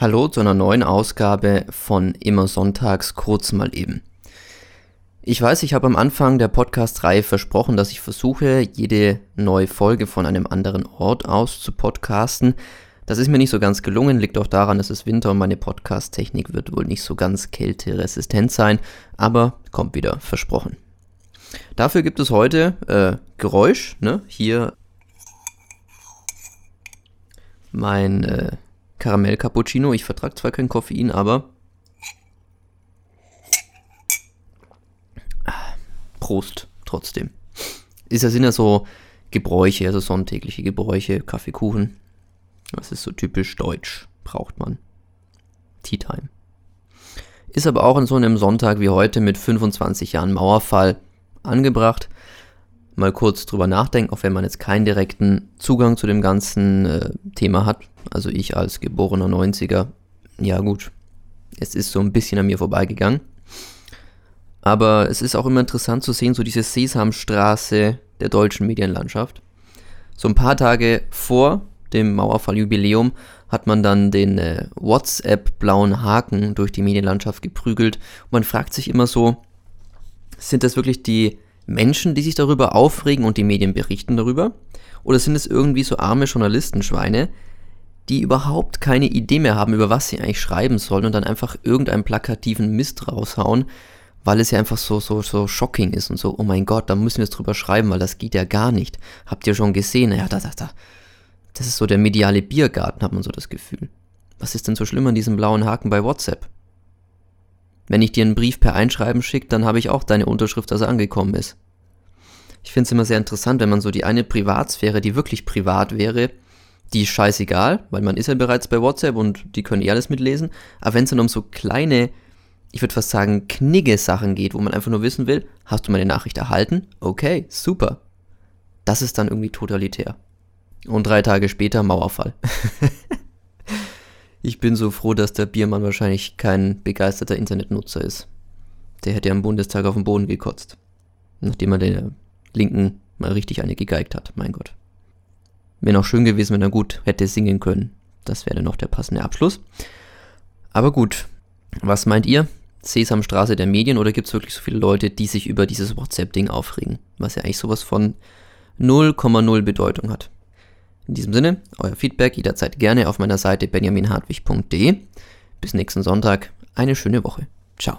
Hallo zu einer neuen Ausgabe von Immer Sonntags kurz mal eben. Ich weiß, ich habe am Anfang der Podcast-Reihe versprochen, dass ich versuche, jede neue Folge von einem anderen Ort aus zu podcasten. Das ist mir nicht so ganz gelungen, liegt auch daran, es Winter und meine Podcast-Technik wird wohl nicht so ganz kälteresistent sein, aber kommt wieder, versprochen. Dafür gibt es heute äh, Geräusch, ne? Hier mein äh, Karamell-Cappuccino. Ich vertrage zwar kein Koffein, aber Prost trotzdem. Ist ja, sind ja so Gebräuche, also sonntägliche Gebräuche, Kaffeekuchen. Das ist so typisch deutsch, braucht man. Tea Time. Ist aber auch an so einem Sonntag wie heute mit 25 Jahren Mauerfall angebracht mal kurz drüber nachdenken, auch wenn man jetzt keinen direkten Zugang zu dem ganzen äh, Thema hat. Also ich als geborener 90er, ja gut, es ist so ein bisschen an mir vorbeigegangen. Aber es ist auch immer interessant zu sehen, so diese Sesamstraße der deutschen Medienlandschaft. So ein paar Tage vor dem Mauerfalljubiläum hat man dann den äh, WhatsApp-blauen Haken durch die Medienlandschaft geprügelt. Und man fragt sich immer so, sind das wirklich die Menschen, die sich darüber aufregen und die Medien berichten darüber? Oder sind es irgendwie so arme Journalistenschweine, die überhaupt keine Idee mehr haben, über was sie eigentlich schreiben sollen und dann einfach irgendeinen plakativen Mist raushauen, weil es ja einfach so, so, so shocking ist und so, oh mein Gott, da müssen wir es drüber schreiben, weil das geht ja gar nicht. Habt ihr schon gesehen? Ja, da, da, da. Das ist so der mediale Biergarten, hat man so das Gefühl. Was ist denn so schlimm an diesem blauen Haken bei WhatsApp? Wenn ich dir einen Brief per Einschreiben schicke, dann habe ich auch deine Unterschrift, dass er angekommen ist. Ich finde es immer sehr interessant, wenn man so die eine Privatsphäre, die wirklich privat wäre, die ist scheißegal, weil man ist ja bereits bei WhatsApp und die können eh alles mitlesen. Aber wenn es dann um so kleine, ich würde fast sagen, knigge Sachen geht, wo man einfach nur wissen will, hast du meine Nachricht erhalten? Okay, super. Das ist dann irgendwie totalitär. Und drei Tage später Mauerfall. Ich bin so froh, dass der Biermann wahrscheinlich kein begeisterter Internetnutzer ist. Der hätte ja im Bundestag auf den Boden gekotzt. Nachdem er der Linken mal richtig eine gegeigt hat, mein Gott. Wäre noch schön gewesen, wenn er gut hätte singen können. Das wäre noch der passende Abschluss. Aber gut, was meint ihr? Sesamstraße der Medien oder gibt es wirklich so viele Leute, die sich über dieses WhatsApp-Ding aufregen? Was ja eigentlich sowas von 0,0 Bedeutung hat. In diesem Sinne, euer Feedback jederzeit gerne auf meiner Seite benjaminhartwig.de. Bis nächsten Sonntag, eine schöne Woche. Ciao.